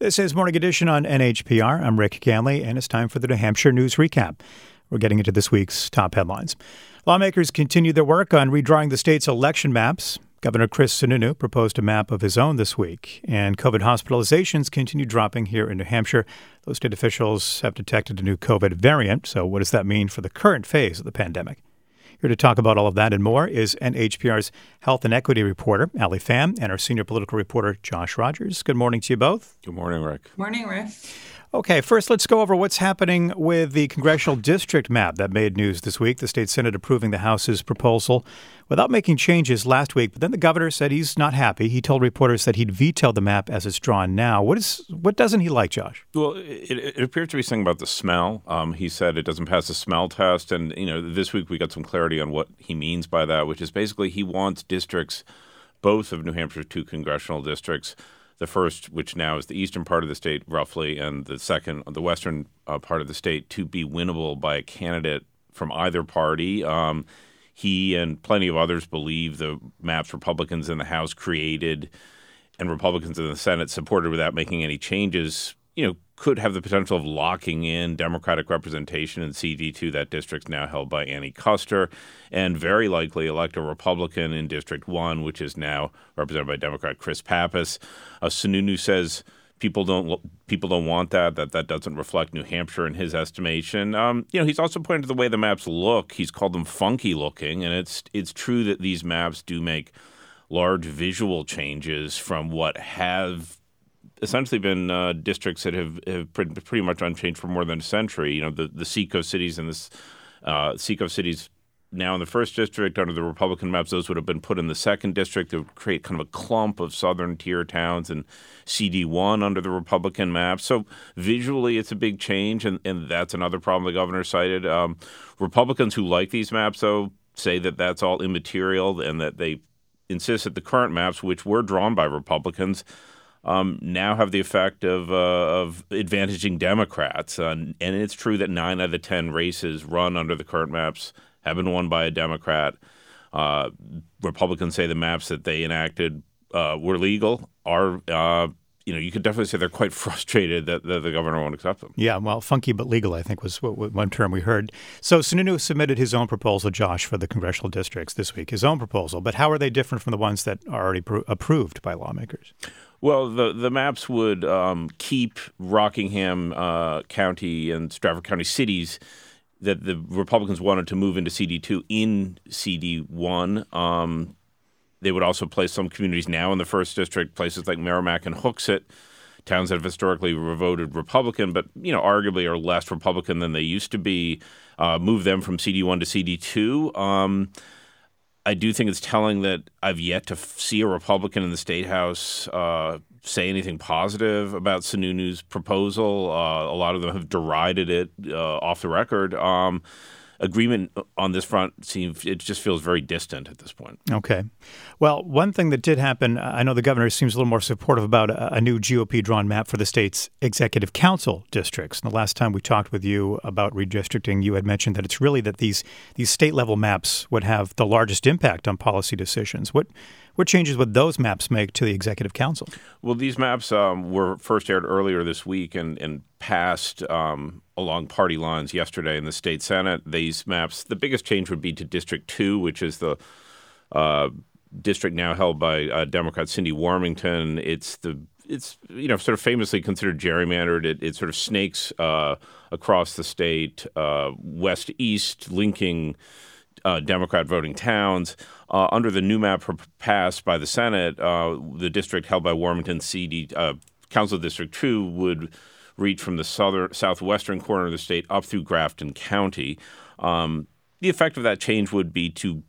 This is Morning Edition on NHPR. I'm Rick Ganley, and it's time for the New Hampshire News Recap. We're getting into this week's top headlines. Lawmakers continue their work on redrawing the state's election maps. Governor Chris Sununu proposed a map of his own this week, and COVID hospitalizations continue dropping here in New Hampshire. Those state officials have detected a new COVID variant. So, what does that mean for the current phase of the pandemic? Here to talk about all of that and more is NHPR's Health and Equity reporter, Alli Fam, and our senior political reporter, Josh Rogers. Good morning to you both. Good morning, Rick. Morning, Rick. Okay, first let's go over what's happening with the congressional district map that made news this week. The state Senate approving the House's proposal without making changes last week, but then the governor said he's not happy. He told reporters that he'd veto the map as it's drawn now. What is what doesn't he like, Josh? Well, it, it appears to be something about the smell. Um, he said it doesn't pass the smell test, and you know this week we got some clarity on what he means by that, which is basically he wants districts, both of New Hampshire's two congressional districts the first, which now is the eastern part of the state, roughly, and the second, the western uh, part of the state, to be winnable by a candidate from either party. Um, he and plenty of others believe the maps Republicans in the House created and Republicans in the Senate supported without making any changes, you know, could have the potential of locking in Democratic representation in CD2. That district's now held by Annie Kuster, and very likely elect a Republican in District 1, which is now represented by Democrat Chris Pappas. Uh, Sununu says people don't people don't want that that that doesn't reflect New Hampshire in his estimation. Um, you know, he's also pointed to the way the maps look. He's called them funky looking, and it's it's true that these maps do make large visual changes from what have essentially been uh, districts that have, have pretty much unchanged for more than a century. You know, the, the Seacoast cities and this uh, Seacoast cities now in the first district under the Republican maps, those would have been put in the second district. Would create kind of a clump of southern tier towns and CD1 under the Republican map. So visually, it's a big change, and, and that's another problem the governor cited. Um, Republicans who like these maps, though, say that that's all immaterial and that they insist that the current maps, which were drawn by Republicans, um, now have the effect of, uh, of advantaging Democrats. Uh, and it's true that nine out of the 10 races run under the current maps have been won by a Democrat. Uh, Republicans say the maps that they enacted uh, were legal, are uh, you know, you could definitely say they're quite frustrated that, that, the governor won't accept them. Yeah, well, funky but legal, I think, was what, what one term we heard. So Sununu submitted his own proposal, Josh, for the congressional districts this week, his own proposal. But how are they different from the ones that are already pro- approved by lawmakers? Well, the the maps would um, keep Rockingham uh, County and Strafford County cities that the Republicans wanted to move into CD two in CD one. Um, they would also place some communities now in the first district, places like Merrimack and Hooksett, towns that have historically voted Republican, but you know arguably are less Republican than they used to be. Uh, move them from CD one to CD two. Um, I do think it's telling that I've yet to f- see a Republican in the state house uh, say anything positive about Sununu's proposal. Uh, a lot of them have derided it uh, off the record. Um, agreement on this front seems it just feels very distant at this point. Okay. Well, one thing that did happen, I know the governor seems a little more supportive about a, new GOP drawn map for the state's executive council districts. And the last time we talked with you about redistricting, you had mentioned that it's really that these these state level maps would have the largest impact on policy decisions. What what changes would those maps make to the executive council? Well, these maps um, were first aired earlier this week and, and passed um, along party lines yesterday in the state senate. These maps, the biggest change would be to District Two, which is the uh, district now held by uh, Democrat Cinde Warmington. It's the it's you know sort of famously considered gerrymandered. It, it sort of snakes uh, across the state, uh, west east, linking uh, Democrat voting towns. Uh, under the new map passed by the Senate, uh, the district held by Warmington CD uh, Council District Two would reach from the southern southwestern corner of the state up through Grafton County. Um, the effect of that change would be to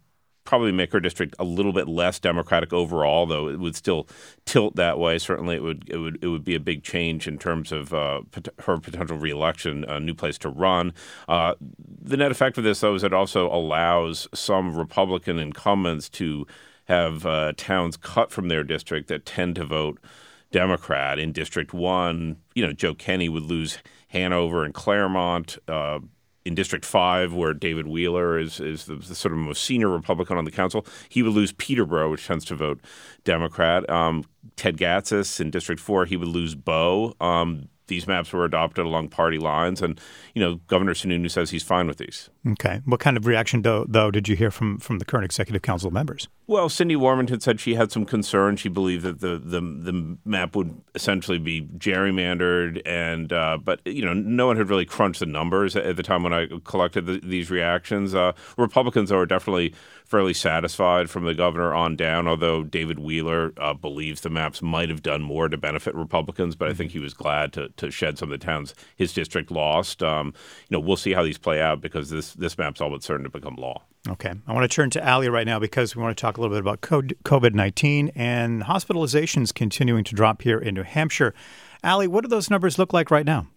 probably make her district a little bit less democratic overall, though it would still tilt that way. Certainly, it would it would it would be a big change in terms of uh, pot- her potential reelection, a new place to run. Uh, the net effect of this, though, is it also allows some Republican incumbents to have uh, towns cut from their district that tend to vote Democrat. In District One, you know, Joe Kenney would lose Hanover and Claremont. In District 5, where David Wheeler is, is the, the, sort of most senior Republican on the council, he would lose Peterborough, which tends to vote Democrat. Um, Ted Gatsas in District 4, he would lose Bow. Um, these maps were adopted along party lines, and you know Governor Sununu says he's fine with these. Okay, what kind of reaction though, though did you hear from from the current executive council members? Well, Cinde Warmington had said she had some concern. She believed that the the, the map would essentially be gerrymandered, and uh, but you know no one had really crunched the numbers at the time when I collected the, these reactions. Uh, Republicans are definitely fairly satisfied from the governor on down, although David Wheeler uh, believes the maps might have done more to benefit Republicans, but I think he was glad to, to shed some of the towns his district lost. Um, you know, we'll see how these play out because this, this map's all but certain to become law. Okay. I want to turn to Alli right now because we want to talk a little bit about COVID 19 and hospitalizations continuing to drop here in New Hampshire. Alli, what do those numbers look like right now?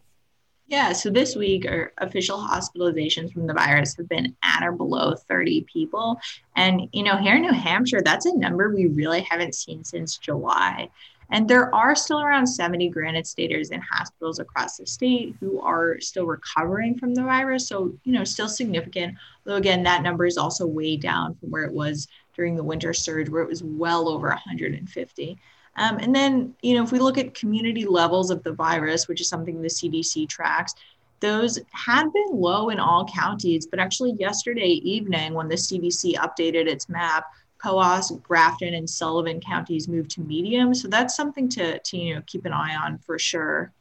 Yeah, so this week, our official hospitalizations from the virus have been at or below 30 people. And, you know, here in New Hampshire, that's a number we really haven't seen since July. And there are still around 70 Granite Staters in hospitals across the state who are still recovering from the virus. So, you know, still significant. Though, again, that number is also way down from where it was during the winter surge, where it was well over 150. Um, and then, you know, if we look at community levels of the virus, which is something the CDC tracks, those had been low in all counties. But actually, yesterday evening, when the CDC updated its map, Coos, Grafton, and Sullivan counties moved to medium. So that's something to, to you know keep an eye on for sure.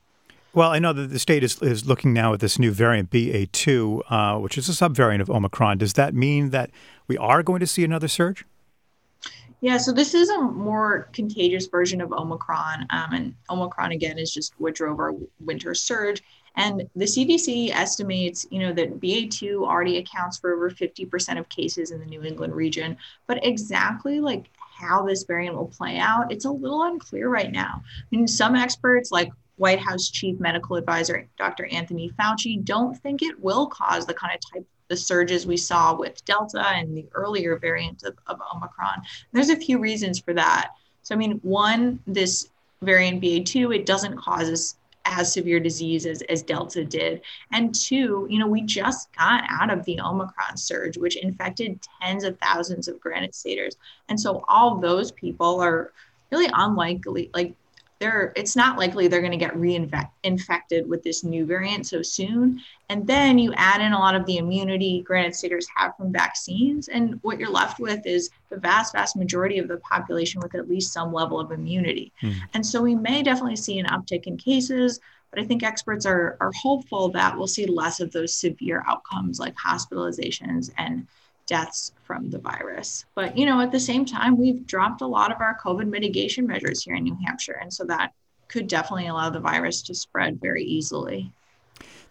Well, I know that the state is, is looking now at this new variant BA2, uh, which is a subvariant of Omicron. Does that mean that we are going to see another surge? Yeah, so this is a more contagious version of Omicron. Um, and Omicron, again, is just what drove our winter surge. And the CDC estimates, you know, that BA2 already accounts for over 50% of cases in the New England region. But exactly like how this variant will play out, it's a little unclear right now. I mean, some experts like White House Chief Medical Advisor Dr. Anthony Fauci don't think it will cause the kind of type the surges we saw with Delta and the earlier variant of, of Omicron. And there's a few reasons for that. So, I mean, one, this variant BA2, it doesn't cause as, as severe disease as, as Delta did. And two, you know, we just got out of the Omicron surge, which infected tens of thousands of Granite Staters. And so all those people are really unlikely, like they're it's not likely they're going to get reinfected with this new variant so soon. And then you add in a lot of the immunity granted Staters have from vaccines, and what you're left with is the vast, vast majority of the population with at least some level of immunity. Mm. And so we may definitely see an uptick in cases, but I think experts are are hopeful that we'll see less of those severe outcomes like hospitalizations and deaths from the virus. But, you know, at the same time, we've dropped a lot of our COVID mitigation measures here in New Hampshire. And so that could definitely allow the virus to spread very easily.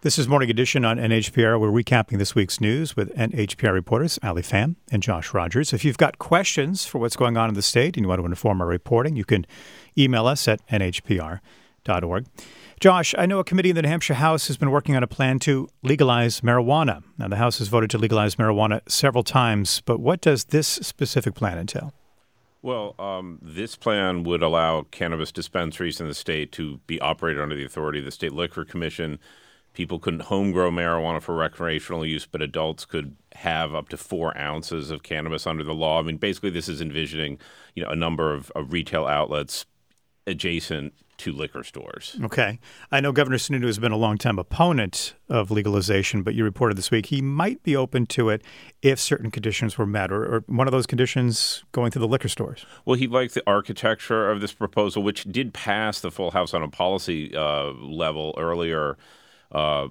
This is Morning Edition on NHPR. We're recapping this week's news with NHPR reporters Alli Fam and Josh Rogers. If you've got questions for what's going on in the state and you want to inform our reporting, you can email us at nhpr.org. Josh, I know a committee in the New Hampshire House has been working on a plan to legalize marijuana. Now, the House has voted to legalize marijuana several times, but what does this specific plan entail? Well, um, this plan would allow cannabis dispensaries in the state to be operated under the authority of the State Liquor Commission. People couldn't home grow marijuana for recreational use, but adults could have up to four ounces of cannabis under the law. I mean, basically, this is envisioning you know a number of, of retail outlets adjacent to liquor stores. Okay. I know Governor Sununu has been a long-time opponent of legalization, but you reported this week he might be open to it if certain conditions were met, or, or one of those conditions going to the liquor stores. Well, he liked the architecture of this proposal, which did pass the full House on a policy uh, level earlier. Uh,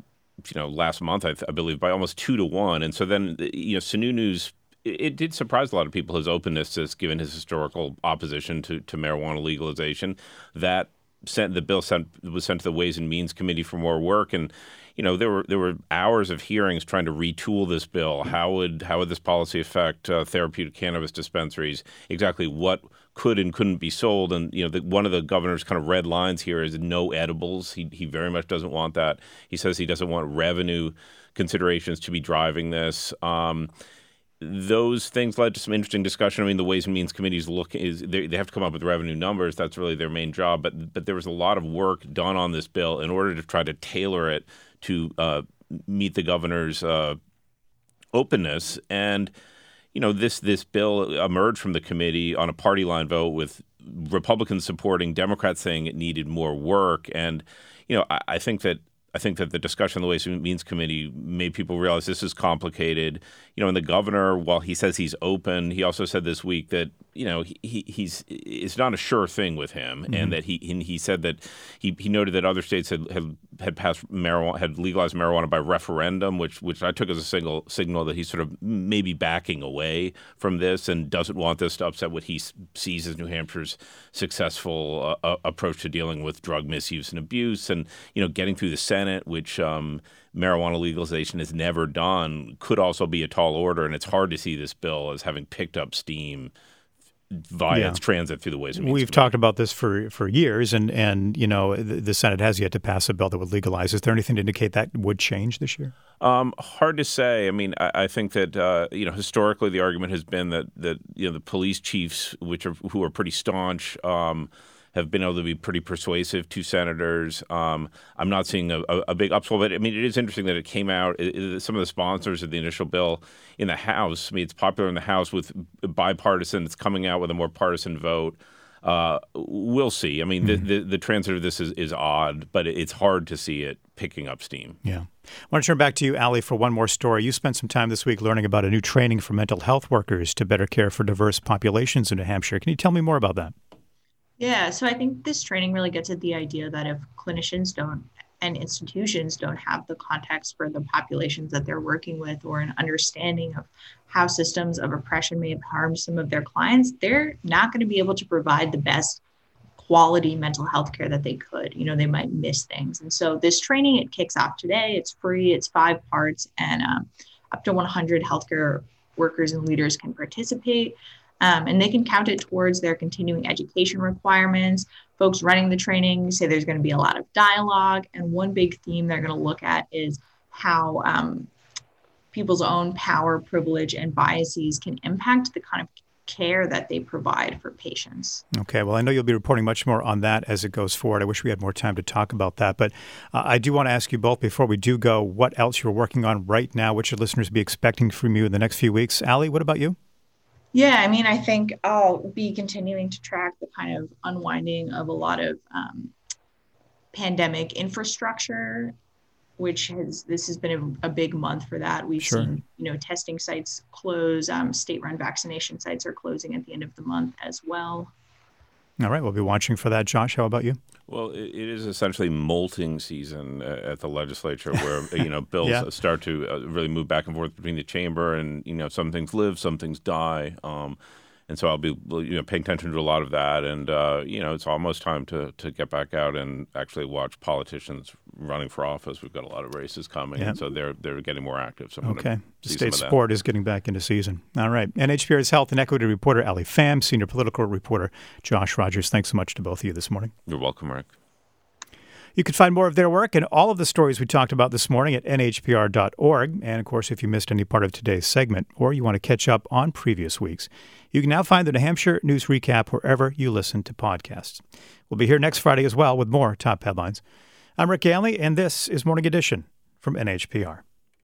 you know, last month, I, th- I, believe, by almost two to one. And so then, you know, Sununu's it did surprise a lot of people his openness to this, given his historical opposition to, to marijuana legalization. That sent the bill sent was sent to the Ways and Means Committee for more work, and you know there were there were hours of hearings trying to retool this bill. How would how would this policy affect uh, therapeutic cannabis dispensaries? Exactly what could and couldn't be sold, and you know the, one of the governor's kind of red lines here is no edibles. He he very much doesn't want that. He says he doesn't want revenue considerations to be driving this. Um, those things led to some interesting discussion. I mean, the Ways and Means Committees look is they, they have to come up with revenue numbers. That's really their main job. But but there was a lot of work done on this bill in order to try to tailor it to uh, meet the governor's uh, openness. And you know, this this bill emerged from the committee on a party line vote with Republicans supporting, Democrats saying it needed more work. And you know, I, I think that I think that the discussion of the Ways and Means Committee made people realize this is complicated. You know, and the governor, while he says he's open, he also said this week that you know he, he's it's not a sure thing with him, mm-hmm. and that he he said that he, he noted that other states had, had had passed marijuana had legalized marijuana by referendum, which which I took as a single signal that he's sort of maybe backing away from this and doesn't want this to upset what he sees as New Hampshire's successful uh, approach to dealing with drug misuse and abuse, and you know getting through the Senate, which. Um, marijuana legalization has never done could also be a tall order, and it's hard to see this bill as having picked up steam via yeah. its transit through the Ways and Means We've talked about this for, for years, and, and you know the, the, Senate has yet to pass a bill that would legalize. Is there anything to indicate that would change this year? Um, hard to say. I mean, I, I think that uh, you know historically the argument has been that that you know the police chiefs, which are who are pretty staunch. Um, have been able to be pretty persuasive to senators. Um, I'm not seeing a, a, a, big upswell, but I mean, it is interesting that it came out. It, it, some of the sponsors of the initial bill in the House, I mean, it's popular in the House with bipartisan. It's coming out with a more partisan vote. Uh, we'll see. I mean, mm-hmm. the, the, the transit of this is, is odd, but it's hard to see it picking up steam. Yeah. I want to turn back to you, Alli, for one more story. You spent some time this week learning about a new training for mental health workers to better care for diverse populations in New Hampshire. Can you tell me more about that? Yeah, so I think this training really gets at the idea that if clinicians don't and institutions don't have the context for the populations that they're working with or an understanding of how systems of oppression may have harmed some of their clients, they're not going to be able to provide the best quality mental health care that they could. You know, they might miss things. And so this training, it kicks off today. It's free, it's five parts, and um, up to 100 healthcare workers and leaders can participate. Um, and they can count it towards their continuing education requirements. Folks running the training say there's going to be a lot of dialogue. And one big theme they're going to look at is how um, people's own power, privilege, and biases can impact the kind of care that they provide for patients. Okay, well, I know you'll be reporting much more on that as it goes forward. I wish we had more time to talk about that. But uh, I do want to ask you both before we do go what else you're working on right now, what should listeners be expecting from you in the next few weeks. Alli, what about you? Yeah, I mean, I think I'll be continuing to track the kind of unwinding of a lot of um, pandemic infrastructure, which has this has been a, a big month for that. We've sure. seen you know testing sites close, um, state-run vaccination sites are closing at the end of the month as well. All right, we'll be watching for that. Josh, how about you? Well, it is essentially molting season at the legislature, where you know bills yeah. start to uh, really move back and forth between the chamber, and you know some things live, some things die. Um, and so I'll be you know paying attention to a lot of that, and uh, you know it's almost time to to get back out and actually watch politicians running for office. We've got a lot of races coming, and so they're they're getting more active. So I'm okay, state sport is getting back into season. All right, NHPR's health and equity reporter Alli Fam, senior political reporter Josh Rogers. Thanks so much to both of you this morning. You're welcome, Rick. You can find more of their work and all of the stories we talked about this morning at nhpr.org. And of course, if you missed any part of today's segment or you want to catch up on previous weeks, you can now find the New Hampshire News Recap wherever you listen to podcasts. We'll be here next Friday as well with more top headlines. I'm Rick Ganley, and this is Morning Edition from NHPR.